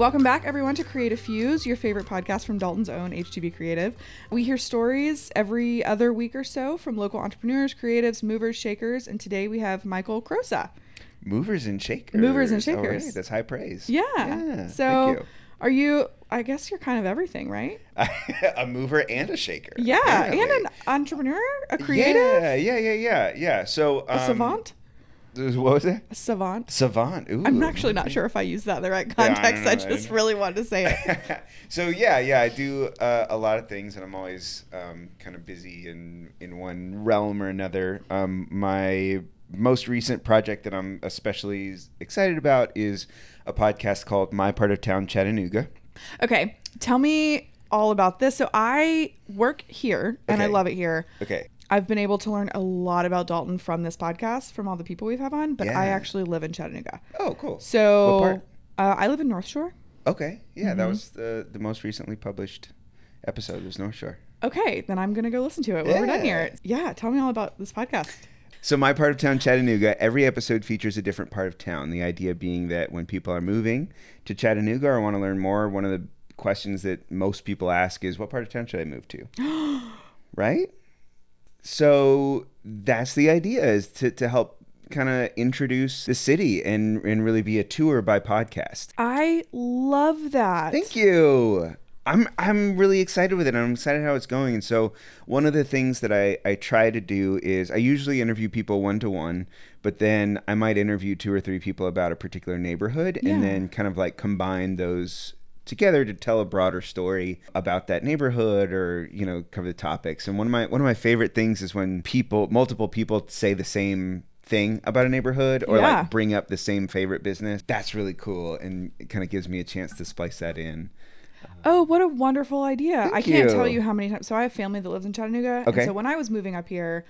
Welcome back, everyone, to Creative Fuse, your favorite podcast from Dalton's own HTB Creative. We hear stories every other week or so from local entrepreneurs, creatives, movers, shakers, and today we have Michael Crosa. Movers and shakers. Movers and All right, shakers. that's high praise. Yeah. Yeah. So, thank are you? I guess you're kind of everything, right? a mover and a shaker. Yeah, apparently. and an entrepreneur, a creative, Yeah, yeah, yeah, yeah, yeah. So um, a savant, What was it? savant. Savant. Ooh. I'm actually not sure if I used that in the right context. know, I, I just know. really wanted to say it. so yeah, yeah, I do uh, a lot of things, and I'm always um, kind of busy in in one realm or another. Um, my most recent project that I'm especially excited about is a podcast called My Part of Town Chattanooga. Okay, tell me all about this. So I work here, and I love it here. Okay. I've been able to learn a lot about Dalton from this podcast, from all the people we've had on. But I actually live in Chattanooga, Oh, cool. so What part? Uh, I live in North Shore. Okay. Yeah, Mm-hmm. that was the the most recently published episode. Was North Shore. Okay, then I'm gonna go listen to it when we're done here. Yeah, tell me all about this podcast. So my part of town, Chattanooga. Every episode features a different part of town. The idea being that when people are moving to Chattanooga or want to learn more, one of the questions that most people ask is, "What part of town should I move to?" right. So that's the idea is to to help kind of introduce the city and and really be a tour by podcast. I love that. Thank you. I'm I'm really excited with it. I'm excited how it's going. And so one of the things that I, I try to do is I usually interview people one to one, but then I might interview two or three people about a particular neighborhood and then kind of like combine those together to tell a broader story about that neighborhood or you know cover the topics and one of my one of my favorite things is when people multiple people say the same thing about a neighborhood or Yeah. like bring up the same favorite business that's really cool and it kind of gives me a chance to splice that in Oh, what a wonderful idea. Thank I can't you. tell you how many times. So I have family that lives in Chattanooga. Okay. And so when I was moving up here,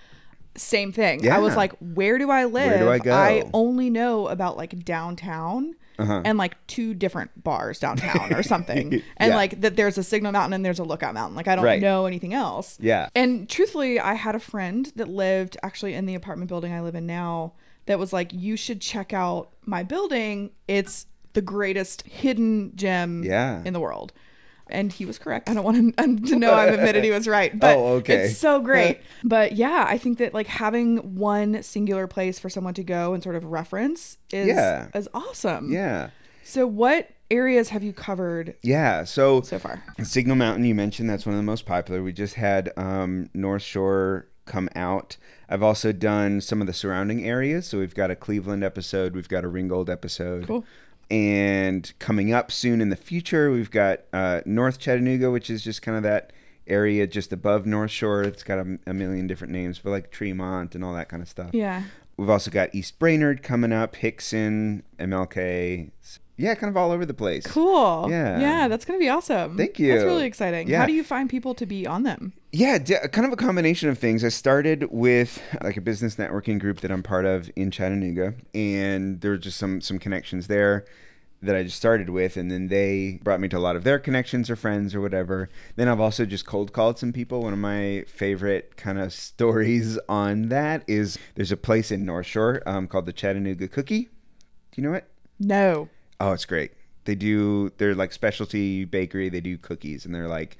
same thing. Yeah. I was like, where do I live? Where do I go? I only know about like downtown Uh-huh. and like two different bars downtown or something. And Yeah. like that there's a Signal Mountain and there's a Lookout Mountain. Like I don't Right. know anything else. Yeah. And truthfully, I had a friend that lived actually in the apartment building I live in now that was like, you should check out my building. It's the greatest hidden gem Yeah. in the world. And he was correct. I don't want him to know I've admitted he was right, but Oh, okay. it's so great. but yeah, I think that like having one singular place for someone to go and sort of reference is Yeah. is awesome. yeah So what areas have you covered yeah so so far? Signal Mountain, you mentioned that's one of the most popular. We just had um, North Shore come out. I've also done some of the surrounding areas. So we've got a Cleveland episode, we've got a Ringgold episode. Cool. And coming up soon in the future, we've got uh, North Chattanooga, which is just kind of that area just above North Shore. It's got a, a million different names, but like Tremont and all that kind of stuff. Yeah. We've also got East Brainerd coming up, Hixson, MLK. Yeah, kind of all over the place. Cool. Yeah. Yeah, that's going to be awesome. Thank you. That's really exciting. Yeah. How do you find people to be on them? Yeah, d- kind of a combination of things. I started with like a business networking group that I'm part of in Chattanooga, and there were just some some connections there that I just started with, and then they brought me to a lot of their connections or friends or whatever. Then I've also just cold called some people. One of my favorite kind of stories on that is there's a place in North Shore um, called the Chattanooga Cookie. Do you know it? No. Oh, it's great. They do they're like specialty bakery. They do cookies and they're like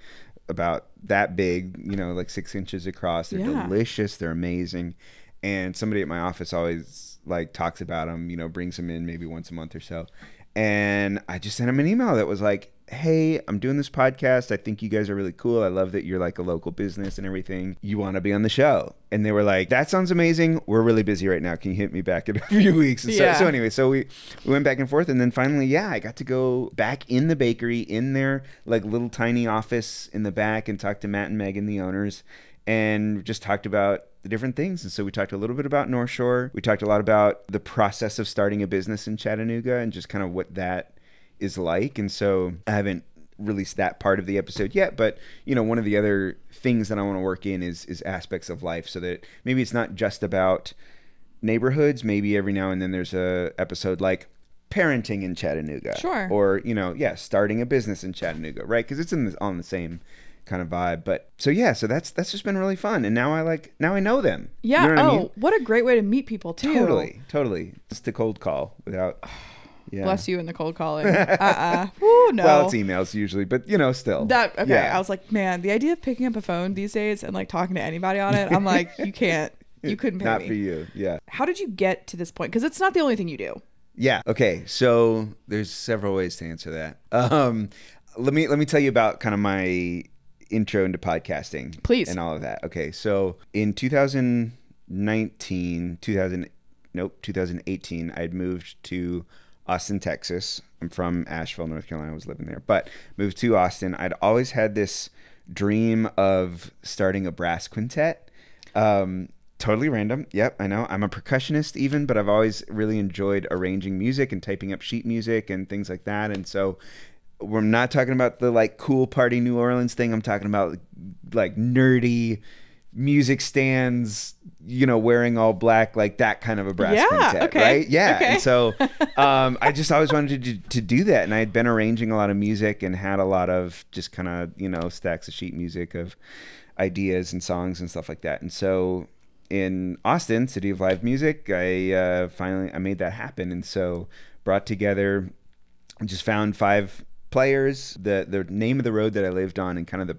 about that big, you know, like six inches across. They're Yeah. delicious. They're amazing. And somebody at my office always like talks about them, you know, brings them in maybe once a month or so. And I just sent him an email that was like, Hey, I'm doing this podcast. I think you guys are really cool. I love that you're like a local business and everything. You want to be on the show. And they were like, That sounds amazing. We're really busy right now. Can you hit me back in a few weeks? And so, Yeah. so anyway, so we, we went back and forth. And then finally, yeah, I got to go back in the bakery in their like little tiny office in the back and talk to Matt and Megan, the owners, and just talked about the different things. And so we talked a little bit about North Shore. We talked a lot about the process of starting a business in Chattanooga and just kind of what that is like. And so I haven't released that part of the episode yet, but you know, one of the other things that I want to work in is is aspects of life so that maybe it's not just about neighborhoods, maybe every now and then there's a episode like parenting in Chattanooga. Sure. Or, you know, yeah, starting a business in Chattanooga, right? Cuz it's in the, on the same kind of vibe. But so yeah, so that's that's just been really fun. And now I like now I know them. Yeah. You know what oh, I mean? what a great way to meet people too. Totally, totally. Just a cold call without Yeah. Bless you in the cold calling. uh-uh. Woo, no. Well, it's emails usually, but you know, still. that okay. Yeah. I was like, man, the idea of picking up a phone these days and like talking to anybody on it, I'm like, you can't. You couldn't pay Not me. for you. Yeah. How did you get to this point? Because it's not the only thing you do. Yeah. Okay. So there's several ways to answer that. Um, let me let me tell you about kind of my intro into podcasting, Please. and all of that. Okay. So in 2019, 2000, nope, 2018, I'd moved to Austin, Texas. I'm from Asheville, North Carolina. I was living there, but moved to Austin. I'd always had this dream of starting a brass quintet. Um, totally random. Yep, I know. I'm a percussionist even, but I've always really enjoyed arranging music and typing up sheet music and things like that. And so we're not talking about the like cool party New Orleans thing. I'm talking about like nerdy music stands, you know, wearing all black, like that kind of a brass Yeah, quintet, okay, right? Yeah. okay. And so um, I just always wanted to, to do that. And I had been arranging a lot of music and had a lot of just kind of, you know, stacks of sheet music of ideas and songs and stuff like that. And so in Austin, City of Live Music, I uh, finally I made that happen. And so brought together and just found five players. The the name of the road that I lived on and kind of the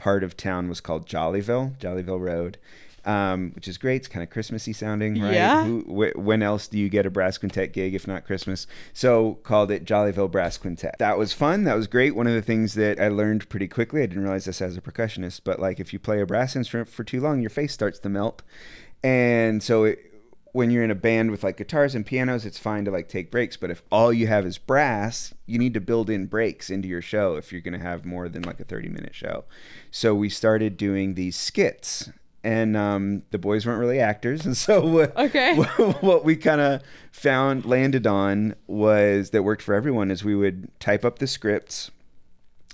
part of town was called Jollyville, Jollyville Road. Um, which is great. It's kind of Christmassy sounding, right? Yeah. Who, wh- when else do you get a brass quintet gig if not Christmas? So called it Jollyville Brass Quintet. That was fun. That was great. One of the things that I learned pretty quickly. I didn't realize this as a percussionist, but like if you play a brass instrument for too long, your face starts to melt. And so it, when you're in a band with like guitars and pianos, it's fine to like take breaks. But if all you have is brass, you need to build in breaks into your show if you're going to have more than like a 30 minute show. So we started doing these skits. And um, the boys weren't really actors, and so uh, Okay. what we kind of found landed on was that worked for everyone is we would type up the scripts,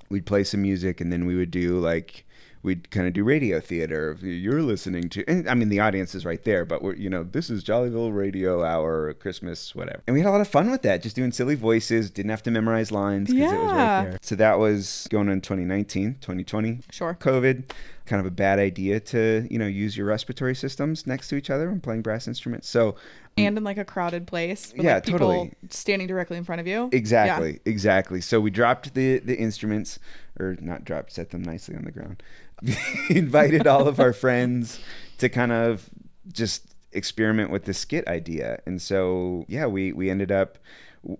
we'd play some music, and then we would do like we'd kind of do radio theater. You're listening to, and I mean the audience is right there, but we're you know this is Jollyville Radio Hour, Christmas, whatever, and we had a lot of fun with that, just doing silly voices. Didn't have to memorize lines because it was right Yeah. there. So that was going on 2019, 2020. Sure. COVID, kind of a bad idea to you know use your respiratory systems next to each other when playing brass instruments. So And in like a crowded place with Yeah, like people totally. standing directly in front of you. Exactly, exactly. So we dropped the the instruments, or not dropped, set them nicely on the ground. Invited all of our friends to kind of just experiment with the skit idea, and so yeah, we we ended up.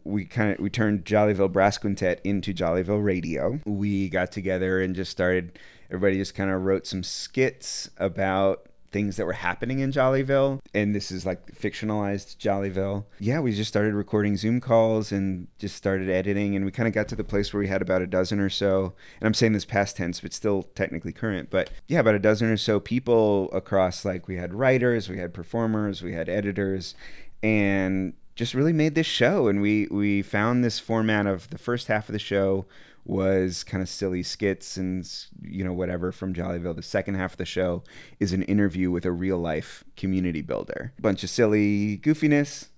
We kind of we turned Jollyville Brass Quintet into Jollyville Radio. We got together and just started. Everybody just kind of wrote some skits about things that were happening in Jollyville. And this is like fictionalized Jollyville. Yeah, we just started recording Zoom calls and just started editing. And we kind of got to the place where we had about a dozen or so. And I'm saying this past tense, but still technically current. But yeah, about a dozen or so people across like we had writers, we had performers, we had editors, and just really made this show. And we, we found this format of the first half of the show was kind of silly skits and you know whatever from Jollyville. The second half of the show is an interview with a real life community builder. bunch of silly goofiness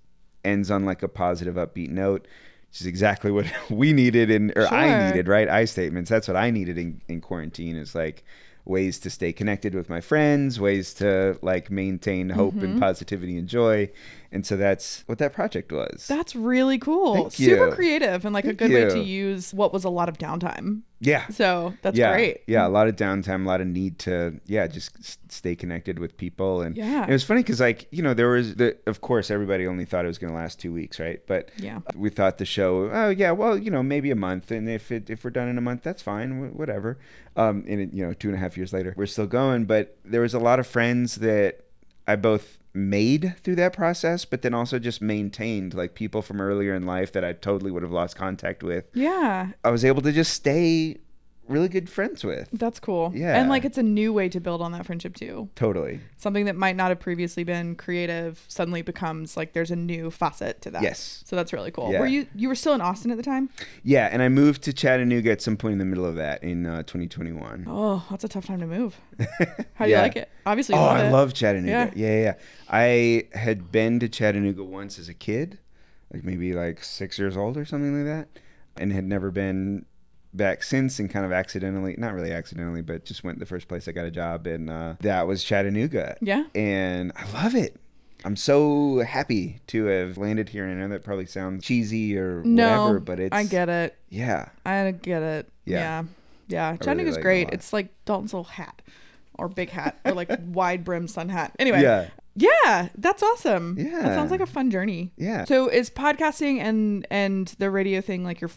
ends on like a positive upbeat note, which is exactly what we needed and or I needed, right? I statements. That's what I needed in, in quarantine is like ways to stay connected with my friends, ways to like maintain hope Mm-hmm. and positivity and joy. And so that's what that project was. That's really cool. Thank Super you. creative and like a Thank good way to use what was a lot of downtime. yeah. So that's yeah, great. Yeah, a lot of downtime, a lot of need to, yeah, just stay connected with people. And Yeah. it was funny because, like, you know, there was the, of course, everybody only thought it was going to last two weeks, right? But Yeah. we thought the show, oh yeah, well, you know, maybe a month, and if it if we're done in a month, that's fine, wh- whatever. Um, and it, you know, two and a half years later, we're still going. But there was a lot of friends that I both made through that process, but then also just maintained, like people from earlier in life that I totally would have lost contact with. Yeah. I was able to just stay really good friends with. That's cool. Yeah. And like it's a new way to build on that friendship too. Totally. Something that might not have previously been creative suddenly becomes like there's a new facet to that. Yes. So that's really cool. Yeah. Were you you were still in Austin at the time? Yeah, and I moved to Chattanooga at some point in the middle of that in uh, 2021. Oh, that's a tough time to move. How do you like it? Obviously, Oh, love I it. love Chattanooga. Yeah. Yeah. yeah, yeah. I had been to Chattanooga once as a kid, like maybe like six years old or something like that, and had never been back since and kind of accidentally, not really accidentally, but just went the first place I got a job and uh, that was Chattanooga. Yeah. And I love it. I'm so happy to have landed here. And I know that probably sounds cheesy or No, whatever, but it's I get it. yeah, I get it. Yeah. Yeah. Yeah. Chattanooga's like great. It's like Dalton's little hat or big hat or like wide brim sun hat. Anyway. yeah, Yeah. That's awesome. Yeah. That sounds like a fun journey. yeah. So is podcasting and and the radio thing like your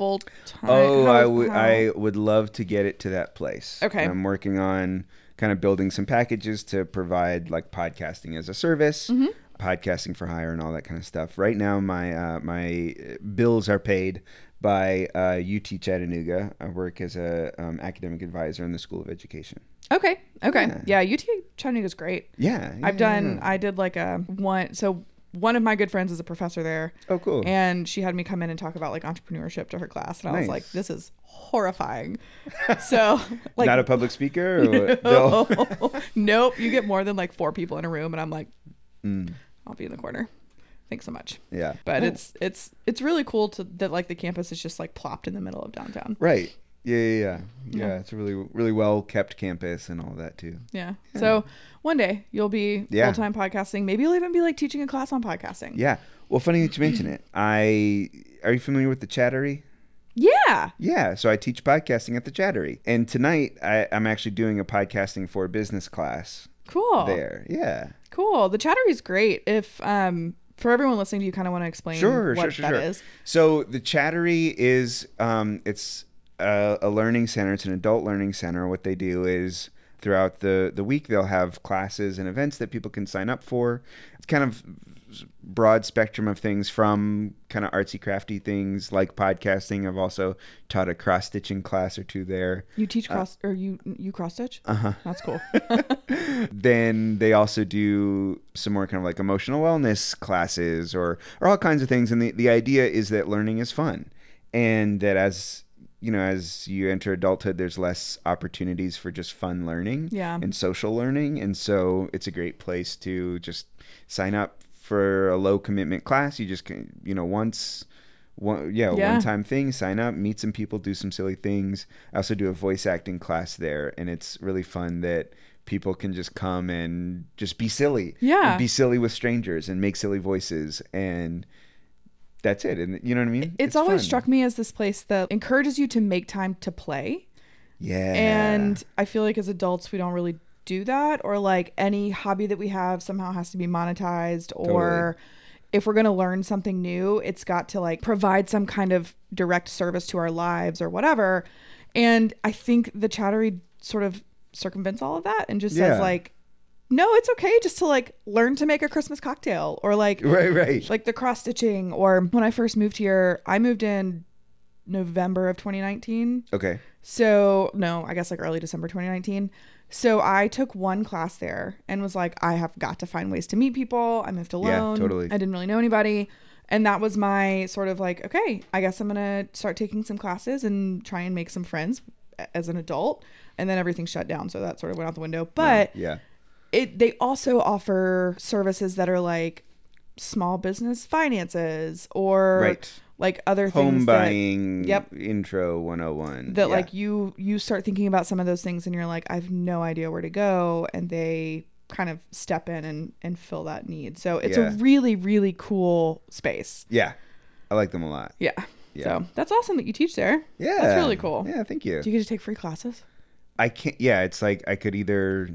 full time? Oh, how- I would I would love to get it to that place. Okay. I'm working on kind of building some packages to provide like podcasting as a service, Mm-hmm. podcasting for hire, and all that kind of stuff. Right now, my uh, my bills are paid by uh, UT Chattanooga. I work as a um, academic advisor in the School of Education. Okay. Okay. Yeah. Yeah. UT Chattanooga's great. Yeah, I've done. yeah. I did like a one. So one of my good friends is a professor there, Oh, cool. and she had me come in and talk about like entrepreneurship to her class, and I was like, "This is horrifying." so like, Not a public speaker. Or? No. nope. You get more than like four people in a room, and I'm like, Mm, I'll be in the corner. Thanks so much. yeah, But Oh, it's it's it's really cool to that like the campus is just like plopped in the middle of downtown. right. Yeah, yeah, yeah, yeah. Yeah. It's a really, really well kept campus and all that too. Yeah. So one day you'll be Yeah. full time podcasting. Maybe you'll even be like teaching a class on podcasting. Yeah. Well, funny that you mention it. I are you familiar with the Chattery? Yeah. Yeah. So I teach podcasting at the Chattery, and tonight I, I'm actually doing a podcasting for business class Cool. there. Yeah. Cool. The Chattery is great. If um for everyone listening, do you kind of want to explain Sure, what sure, sure, that sure. is? So the Chattery is um, it's a, a learning center. It's an adult learning center. What they do is throughout the the week they'll have classes and events that people can sign up for. It's kind of broad spectrum of things from kind of artsy crafty things like podcasting. I've also taught a cross stitching class or two there. You teach cross or you you cross stitch? Uh huh. That's cool. then they also do some more kind of like emotional wellness classes or or all kinds of things and the, the idea is that learning is fun and that as you know as you enter adulthood there's less opportunities for just fun learning Yeah. and social learning and so it's a great place to just sign up for a low commitment class you just can you know once one yeah, Yeah. one time thing sign up meet some people do some silly things i also do a voice acting class there and it's really fun that people can just come and just be silly Yeah. be silly with strangers and make silly voices and that's it and you know what i mean It's, always fun. struck me as this place that encourages you to make time to play. yeah And I feel like as adults, we don't really do that, or like any hobby that we have somehow has to be monetized, or if we're going to learn something new, it's got to like provide some kind of direct service to our lives or whatever. And I think the chattery sort of circumvents all of that and just Yeah. says, like, no, it's okay just to like learn to make a Christmas cocktail or like right right like the cross stitching or when I first moved here, I moved in November of 2019. okay So, no, I guess like early December 2019. So, I took one class there and was like, I have got to find ways to meet people. I moved alone. Yeah, totally. I didn't really know anybody. And that was my sort of like, okay, I guess I'm going to start taking some classes and try and make some friends as an adult. And then everything shut down. So, that sort of went out the window. But yeah it they also offer services that are like small business finances or right like other home things that, buying Yep. intro 101 that yeah. like you you start thinking about some of those things and you're like I've no idea where to go and they kind of step in and and fill that need. So it's Yeah. a really really cool space. yeah i like them a lot Yeah. Yeah. So that's awesome that you teach there. yeah That's really cool. yeah thank you Do you get to take free classes? I can't. Yeah, it's like I could either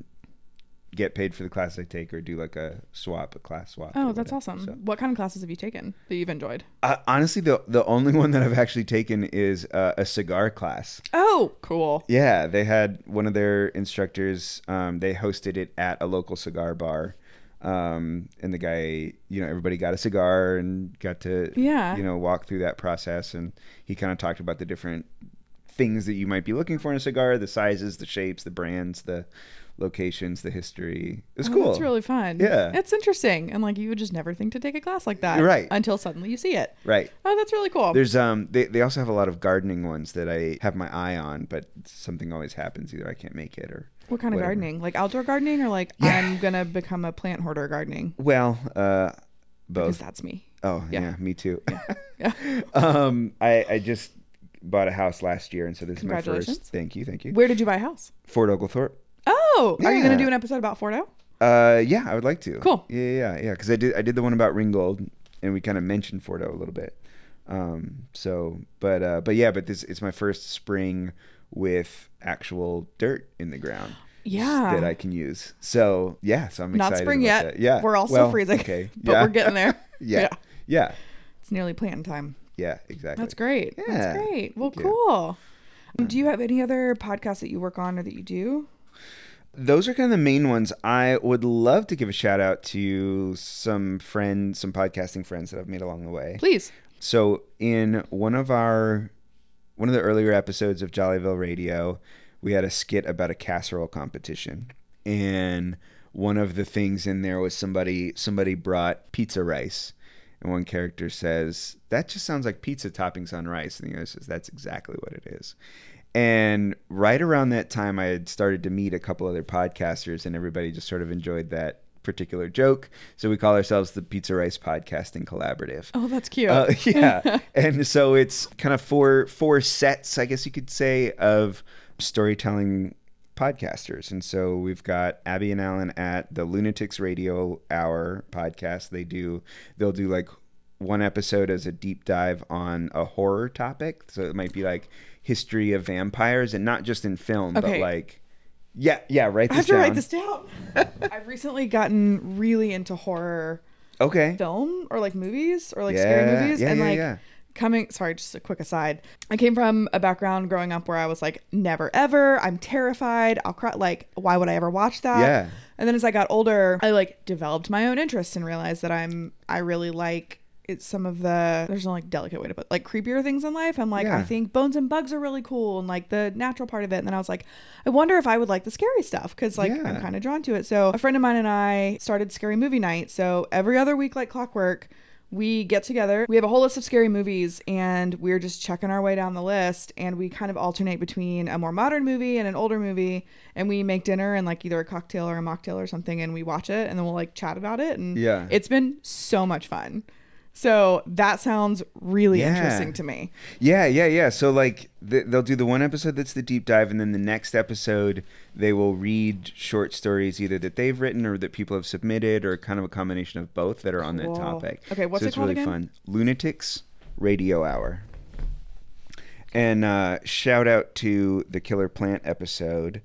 get paid for the class I take or do like a swap, a class swap. Oh, that's awesome. So, What kind of classes have you taken that you've enjoyed? uh, honestly, the the only one that I've actually taken is uh, a cigar class. Oh, cool. Yeah, they had one of their instructors. Um, they hosted it at a local cigar bar. Um, and the guy, you know, everybody got a cigar and got to, Yeah. you know, walk through that process. And he kind of talked about the different things that you might be looking for in a cigar, the sizes, the shapes, the brands, the locations, the history. it's Oh, cool. it's really fun. Yeah. It's interesting. And like you would just never think to take a class like that. Right. Until suddenly you see it. right. Oh, that's really cool. There's um they, they also have a lot of gardening ones that I have my eye on, but something always happens. Either I can't make it or what kind of gardening? Like outdoor gardening or like Yeah. I'm gonna become a plant hoarder gardening? well, uh Because both. that's me. Oh yeah, Yeah. me too. yeah. Yeah. um, I I just bought a house last year, and so this is my first. Congratulations. Thank you, thank you. Where did you buy a house? Fort Oglethorpe. Oh, are you gonna Yeah. do an episode about Fordo? Uh, yeah, I would like to. Cool. Yeah, yeah, yeah. Because I did I did the one about Ringgold, and we kind of mentioned Fordo a little bit. Um, so, but uh, but yeah, but this it's my first spring with actual dirt in the ground. Yeah. That I can use. So yeah, so I'm Not excited. spring about yet. That. Yeah. We're also well, freezing. Okay. But yeah. we're getting there. yeah. yeah. It's nearly planting time. Yeah. Exactly. That's great. Yeah. That's great. Well, Thank you. cool. Do you have any other podcasts that you work on or that you do? those are kind of the main ones. I would love to give a shout out to some friends, some podcasting friends that I've made along the way. Please. So in one of our one of the earlier episodes of Jollyville Radio, we had a skit about a casserole competition. And one of the things in there was somebody somebody brought pizza rice. And one character says, That just sounds like pizza toppings on rice. And the other says, That's exactly what it is. And right around that time, I had started to meet a couple other podcasters, and everybody just sort of enjoyed that particular joke. So we call ourselves the Pizza Rice Podcasting Collaborative. Oh, that's cute. Uh, yeah, and so it's kind of four four sets, I guess you could say, of storytelling podcasters. And so we've got Abby and Alan at the Lunatics Radio Hour podcast. They do they'll do like one episode as a deep dive on a horror topic. So it might be like history of vampires, and not just in film, Okay. but like yeah, yeah. Write I this have to down. write this down. I've recently gotten really into horror Okay. film or like movies or like Yeah, scary movies yeah, and yeah, like yeah. Coming sorry just a quick aside. I came from a background growing up where i was like never ever. I'm terrified. I'll cry like why would i ever watch that? Yeah. and then as i got older i like developed my own interest and realized that i'm i really like it's some of the there's no like delicate way to put like creepier things in life. I'm like i think bones and bugs are really cool and like the natural part of it. And then i was like i wonder if i would like the scary stuff because like i'm kind of drawn to it. So a friend of mine and i started scary movie night. So every other week like clockwork we get together we have a whole list of scary movies and we're just checking our way down the list and we kind of alternate between a more modern movie and an older movie and we make dinner and like either a cocktail or a mocktail or something and we watch it and then we'll like chat about it and Yeah. it's been so much fun so that sounds really Yeah. interesting to me Yeah, yeah, yeah. So like th- they'll do the one episode that's the deep dive, and then the next episode they will read short stories either that they've written or that people have submitted, or kind of a combination of both that are on that topic. Okay, what's so it it's called really again? fun. Lunatics Radio Hour. And uh, shout out to the Killer Plant episode.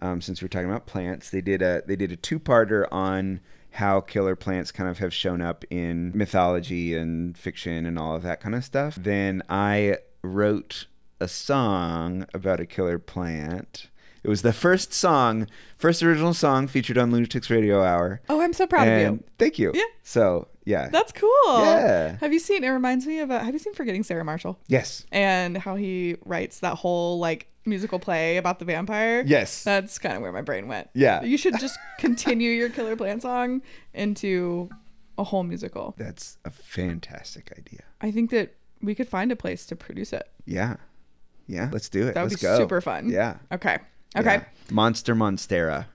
Um, since we're talking about plants, they did a they did a two parter on how killer plants kind of have shown up in mythology and fiction and all of that kind of stuff. Then I wrote a song about a killer plant. It was the first song, first original song featured on Lunatics Radio Hour. oh i'm so proud of you Thank you. Yeah. So yeah. that's cool Yeah. have you seen it reminds me of uh, have you seen forgetting sarah marshall yes. and how he writes that whole like musical play about the vampire. Yes. That's kind of where my brain went. Yeah. You should just continue your Killer Plant song into a whole musical. That's a fantastic idea. I think that we could find a place to produce it. Yeah. Yeah. Let's do it. That would Let's be go. super fun. Yeah. Okay. Okay. Yeah. Monster Monstera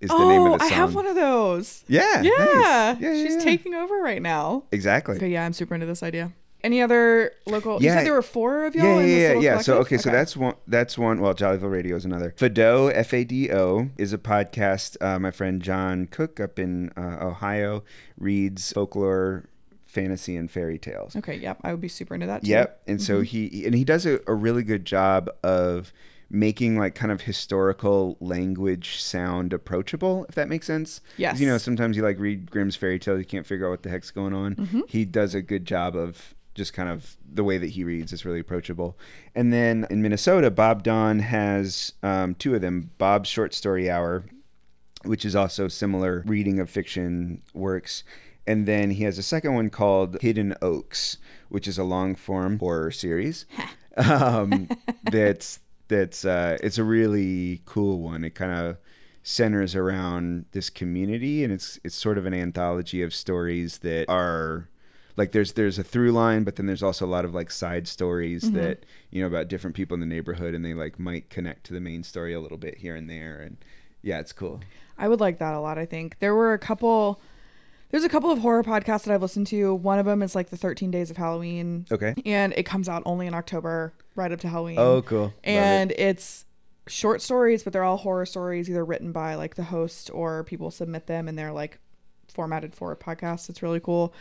is the oh, name of the song. I have one of those. Yeah. Yeah. nice. Yeah. yeah, She's yeah. taking over right now. Exactly. Okay, yeah, I'm super into this idea. Any other local? You Yeah. said there were four of y'all Yeah, in this yeah, yeah, yeah. So collective? okay, so that's one. That's one. Well, Jollyville Radio is another. Fado, F A D O, is a podcast. Uh, my friend John Cook up in uh, Ohio reads folklore, fantasy, and fairy tales. Okay, yep, I would be super into that too. Yep. And so he and he does a, a really good job of making like kind of historical language sound approachable, if that makes sense. Yes. You know, sometimes you like read Grimm's fairy tales, you can't figure out what the heck's going on. Mm-hmm. He does a good job of just kind of the way that he reads is really approachable. And then in Minnesota, Bob Don has um, two of them. Bob's Short Story Hour, which is also similar reading of fiction works. And then he has a second one called Hidden Oaks, which is a long form horror series. um, that's that's uh, it's a really cool one. It kind of centers around this community, and it's it's sort of an anthology of stories that are like there's there's a through line, but then there's also a lot of like side stories mm-hmm. that you know about different people in the neighborhood, and they like might connect to the main story a little bit here and there, and yeah, it's cool. I would like that a lot. I think there were a couple. There's a couple of horror podcasts that I've listened to. One of them is like the 13 Days of Halloween, Okay. and it comes out only in October, right up to Halloween. Oh, cool. And it's short stories, but they're all horror stories, either written by like the host or people submit them and they're like formatted for a podcast. It's really cool.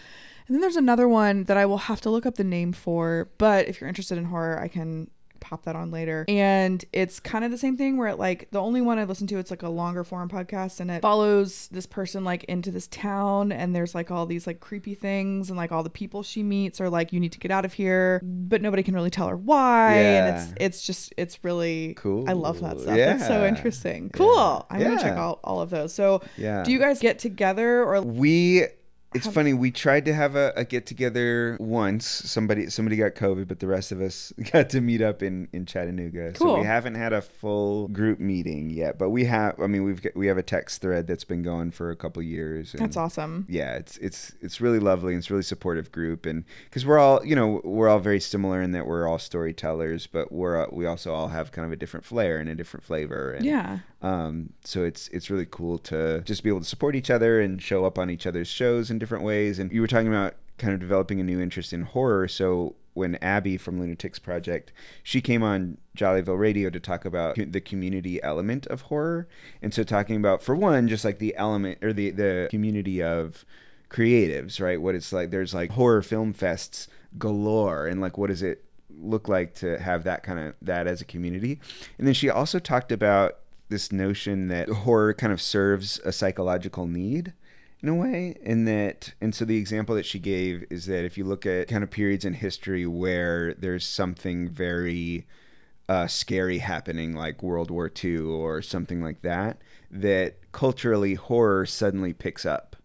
And then there's another one that I will have to look up the name for, but if you're interested in horror, I can pop that on later. And it's kind of the same thing where it like the only one I listen to, it's like a longer form podcast and it follows this person like into this town and there's like all these like creepy things and like all the people she meets are like, you need to get out of here, but nobody can really tell her why. And it's it's just it's really Cool. I love that stuff. That's so interesting. Cool. I'm gonna check out all of those. So Yeah. do you guys get together or We it's funny. We tried to have a, a get together once. Somebody somebody got COVID, but the rest of us got to meet up in in Chattanooga. Cool. So we haven't had a full group meeting yet. But we have. I mean, we've got, we have a text thread that's been going for a couple years. And that's awesome. Yeah, it's it's it's really lovely. and It's a really supportive group, and because we're all you know we're all very similar in that we're all storytellers, but we're we also all have kind of a different flair and a different flavor. And, Yeah. Um, so it's it's really cool to just be able to support each other and show up on each other's shows in different ways. And you were talking about kind of developing a new interest in horror. So when Abby from Lunatics Project, she came on Jollyville Radio to talk about the community element of horror, and so talking about for one, just like the element or the the community of creatives, right? What it's like. There's like horror film fests galore, and like what does it look like to have that kind of that as a community? And then she also talked about this notion that horror kind of serves a psychological need in a way and that and so the example that she gave is that if you look at kind of periods in history where there's something very uh, scary happening like world war ii or something like that that culturally horror suddenly picks up.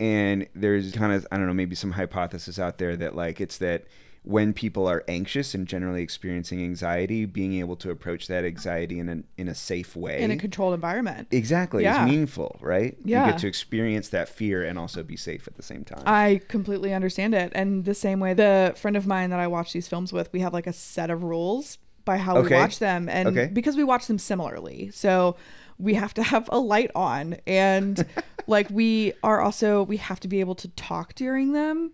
And there's kind of i don't know maybe some hypothesis out there that like it's that when people are anxious and generally experiencing anxiety being able to approach that anxiety in a in a safe way In a controlled environment. exactly Yeah. is meaningful right Yeah. you get to experience that fear and also be safe at the same time I completely understand it. And the same way, the friend of mine that I watch these films with, we have like a set of rules by how we watch them. And Okay. because we watch them similarly. So we have to have a light on. And like we are also, we have to be able to talk during them.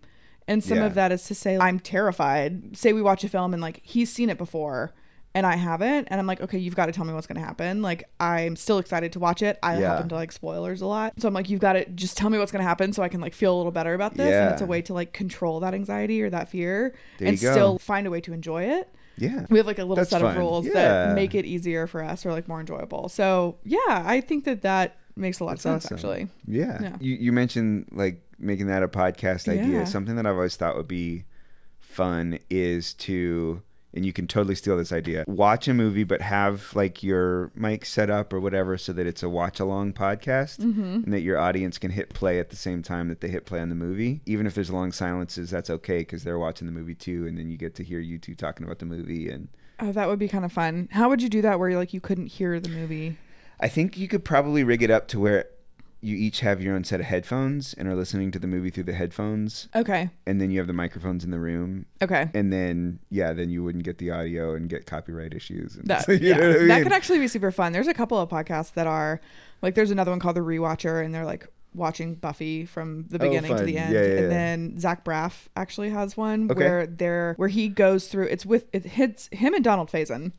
And some Yeah. of that is to say, I'm terrified. Say we watch a film and like he's seen it before and I haven't. And I'm like, okay, you've got to tell me what's going to happen. Like, I'm still excited to watch it. I Yeah. happen to like spoilers a lot. So I'm like, you've got to just tell me what's going to happen so I can like feel a little better about this. And it's a way to like control that anxiety or that fear There and still find a way to enjoy it. yeah We have like a little That's set fun. of rules Yeah. that make it easier for us or like more enjoyable. So yeah, I think that that makes a lot That's of sense awesome. actually. Yeah. Yeah. You you mentioned like making that a podcast idea. Yeah. Something that I've always thought would be fun is to and you can totally steal this idea. Watch a movie but have like your mic set up or whatever so that it's a watch along podcast Mm-hmm. and that your audience can hit play at the same time that they hit play on the movie. Even if there's long silences, that's okay cuz they're watching the movie too and then you get to hear you two talking about the movie and Oh, that would be kind of fun. How would you do that where like you couldn't hear the movie? I think you could probably rig it up to where you each have your own set of headphones and are listening to the movie through the headphones Okay. and then you have the microphones in the room Okay. and then yeah then you wouldn't get the audio and get copyright issues and That, you yeah, I that could actually be super fun. There's a couple of podcasts that are like there's another one called The Rewatcher and they're like watching Buffy from the Oh, beginning to the end. Yeah, yeah, and yeah. then Zach Braff actually has one Okay. where they're where he goes through it's with it hits him and Donald Faison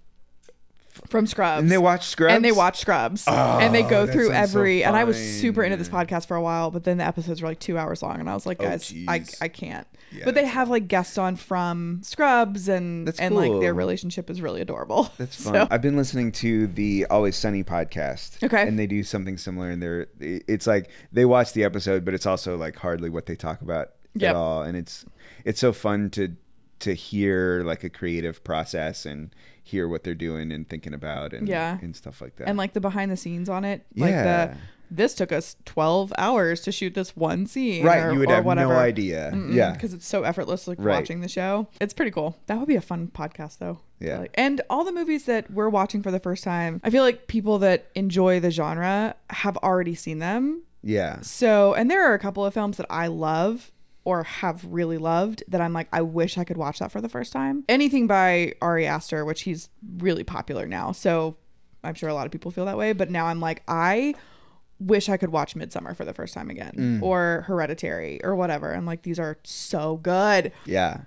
from Scrubs. and they watch Scrubs and they watch Scrubs and they Oh, go through sounds so every and I was super into this podcast for a while but then the episodes were like two hours long and I was like Oh, guys I. I can't Yeah, but they have like guests on from Scrubs and That's and like their relationship is really adorable that's fun So- i've been listening to the always sunny podcast Okay. and they do something similar and they're it's like they watch the episode but it's also like hardly what they talk about Yep. at all and it's it's so fun to to hear like a creative process and hear what they're doing and thinking about and Yeah. and stuff like that and like the behind the scenes on it like Yeah. the this took us 12 hours to shoot this one scene right or, you would have whatever. no idea yeah because it's so effortless like Right. watching the show it's pretty cool that would be a fun podcast though Yeah. Like- and all the movies that we're watching for the first time i feel like people that enjoy the genre have already seen them yeah so and there are a couple of films that i love or have really loved that I'm like, I wish I could watch that for the first time. Anything by Ari Aster, which he's really popular now. So I'm sure a lot of people feel that way. But now I'm like, I wish I could watch Midsommar for the first time again Mm. or Hereditary or whatever. I'm like, these are so good. yeah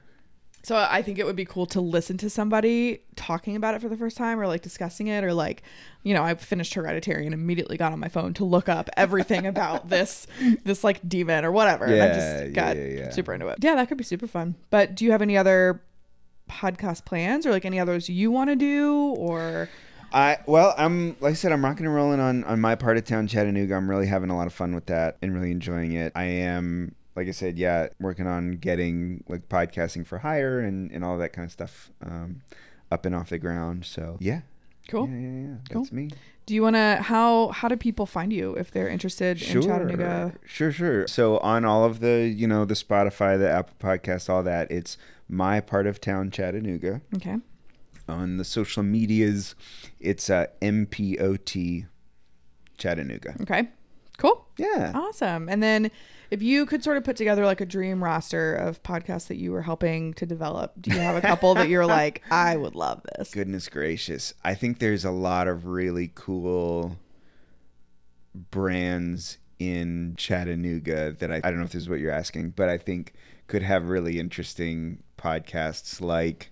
So I think it would be cool to listen to somebody talking about it for the first time or like discussing it or like, you know, I finished Hereditary and immediately got on my phone to look up everything about this this like demon or whatever. and I Yeah, just yeah, got yeah, yeah. super into it. Yeah, that could be super fun. But do you have any other podcast plans or like any others you want to do or I well, I'm like I said, I'm rocking and rolling on on my part of town, Chattanooga. I'm really having a lot of fun with that and really enjoying it. I am, like I said, yeah, working on getting like podcasting for hire and and all that kind of stuff um, up and off the ground. So yeah, cool? yeah, yeah, yeah. Cool. That's me. Do you want to how how do people find you if they're interested in Chattanooga? Sure, sure. So on all of the, you know, the Spotify, the Apple Podcast, all that, it's my part of town, Chattanooga. Okay. On the social medias, it's uh, MPOT Chattanooga. Okay. Cool. Yeah. Awesome. And then if you could sort of put together like a dream roster of podcasts that you were helping to develop, do you have a couple that you're like, I would love this? Goodness gracious. I think there's a lot of really cool brands in Chattanooga that I, I don't know if this is what you're asking, but I think could have really interesting podcasts like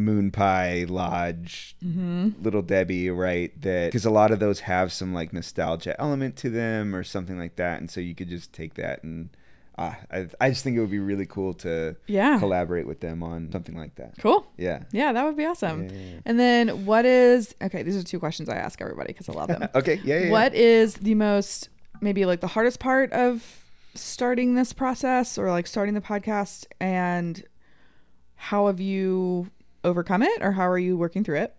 Moon Pie Lodge, Little Debbie, right? That because a lot of those have some like nostalgia element to them or something like that, and so you could just take that and ah, I, I just think it would be really cool to Yeah. collaborate with them on something like that. Cool. Yeah. Yeah, that would be awesome. Yeah, yeah, yeah. And then what is okay, these are two questions I ask everybody because I love them. Okay. Yeah. What is the most maybe like the hardest part of starting this process or like starting the podcast and how have you overcome it or how are you working through it?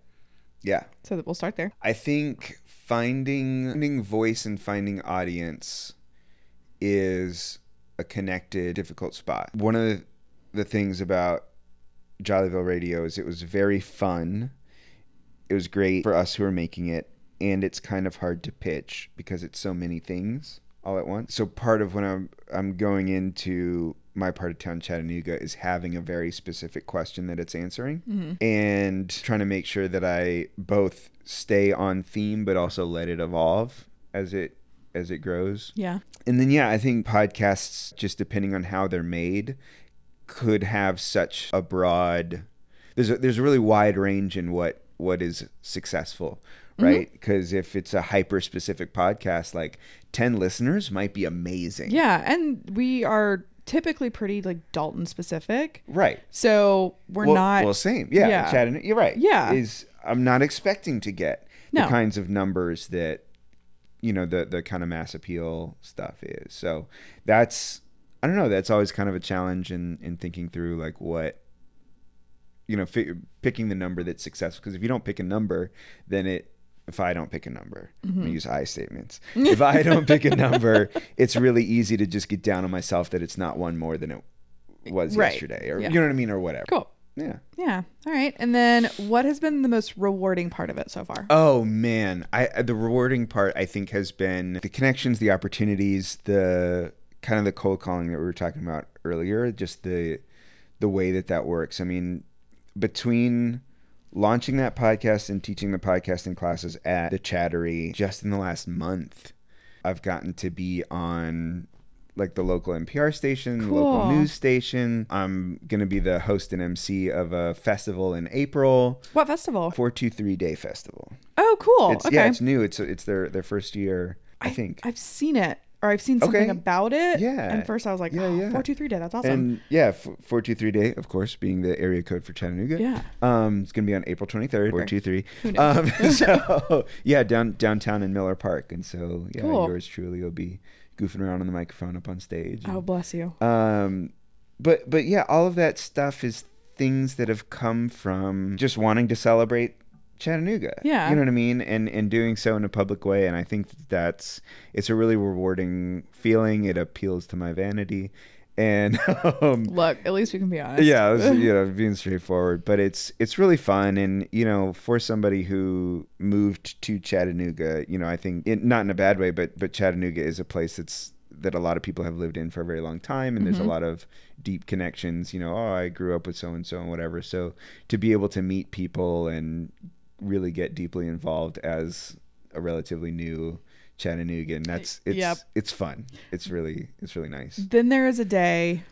Yeah. So that we'll start there. I think finding finding voice and finding audience is a connected, difficult spot. One of the things about Jollyville Radio is it was very fun. It was great for us who are making it, and it's kind of hard to pitch because it's so many things all at once. So part of when I'm I'm going into my part of town Chattanooga is having a very specific question that it's answering mm-hmm. and trying to make sure that I both stay on theme but also let it evolve as it as it grows. Yeah. And then yeah, I think podcasts just depending on how they're made could have such a broad there's a, there's a really wide range in what what is successful, mm-hmm. right? Because if it's a hyper specific podcast like 10 listeners might be amazing. Yeah, and we are typically pretty like Dalton specific. Right. So we're well, not well same. Yeah, Yeah. Chattanooga, you're right. Yeah. Is I'm not expecting to get No. the kinds of numbers that you know the the kind of mass appeal stuff is. So that's I don't know, that's always kind of a challenge in in thinking through like what you know, fi- picking the number that's successful because if you don't pick a number, then it if I don't pick a number, Mm-hmm. gonna use I statements. if I don't pick a number, it's really easy to just get down on myself that it's not one more than it was Right. yesterday, or Yeah. you know what I mean, or whatever. cool. Yeah. Yeah. All right. And then what has been the most rewarding part of it so far? Oh man, I the rewarding part I think has been the connections, the opportunities, the kind of the cold calling that we were talking about earlier. Just the the way that that works. I mean, between launching that podcast and teaching the podcasting classes at the Chattery just in the last month, I've gotten to be on like the local NPR station, the local news station. I'm gonna be the host and MC of a festival in April. What festival? 423 Day Festival. Oh, cool. It's okay. yeah, it's new. It's it's their their first year, I, think. I've seen it or I've seen something Okay. about it. Yeah. And first I was like, Yeah, oh, yeah. 423 day. That's awesome. and yeah, f- 423 Day, of course, being the area code for Chattanooga. Yeah. Um, it's gonna be on April 23rd, Who 423. knew? Um, so yeah, down downtown in Miller Park, and so yeah, Cool. yours truly will be goofing around on the microphone up on stage. oh, bless you. Um, but but yeah, all of that stuff is things that have come from just wanting to celebrate Chattanooga. Yeah. you know what I mean, and and doing so in a public way, and I think that's it's a really rewarding feeling. It appeals to my vanity, and um, Look, at least we can be honest. yeah, was, you know, being straightforward, but it's it's really fun, and you know, for somebody who moved to Chattanooga, you know, I think it, not in a bad way, but but Chattanooga is a place that's that a lot of people have lived in for a very long time, and there's a lot of deep connections. You know, oh, I grew up with so and so and whatever. So to be able to meet people and really get deeply involved as a relatively new Chattanoogan, that's it's Yep. it's fun. It's really it's really nice. Then there is a day,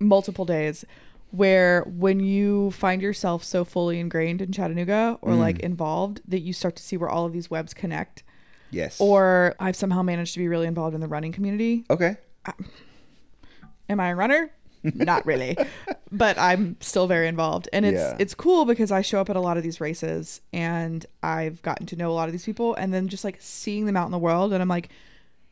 multiple days, where when you find yourself so fully ingrained in Chattanooga or Mm. like involved that you start to see where all of these webs connect. Yes. Or I've somehow managed to be really involved in the running community. okay. Am I a runner? Not really. But I'm still very involved. And it's Yeah. it's cool because I show up at a lot of these races and I've gotten to know a lot of these people and then just like seeing them out in the world and I'm like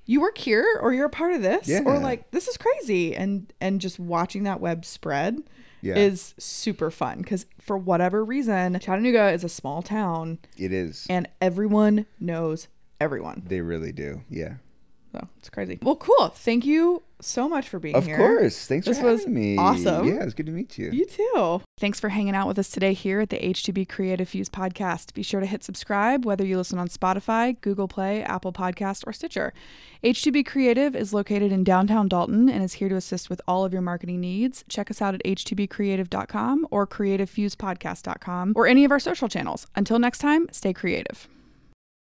you work here or you're a part of this Yeah. or like this is crazy and and just watching that web spread Yeah. is super fun cuz for whatever reason Chattanooga is a small town It is. and everyone knows everyone. They really do. Yeah. So it's crazy. Well, cool. Thank you so much for being Of here. Of course. Thanks This for having me. awesome. Yeah, it's good to meet you. You too. Thanks for hanging out with us today here at the H2B Creative Fuse podcast. Be sure to hit subscribe whether you listen on Spotify, Google Play, Apple Podcast, or Stitcher. H2B Creative is located in downtown Dalton and is here to assist with all of your marketing needs. Check us out at h2bcreative.com or creativefusepodcast.com or any of our social channels. Until next time, stay creative.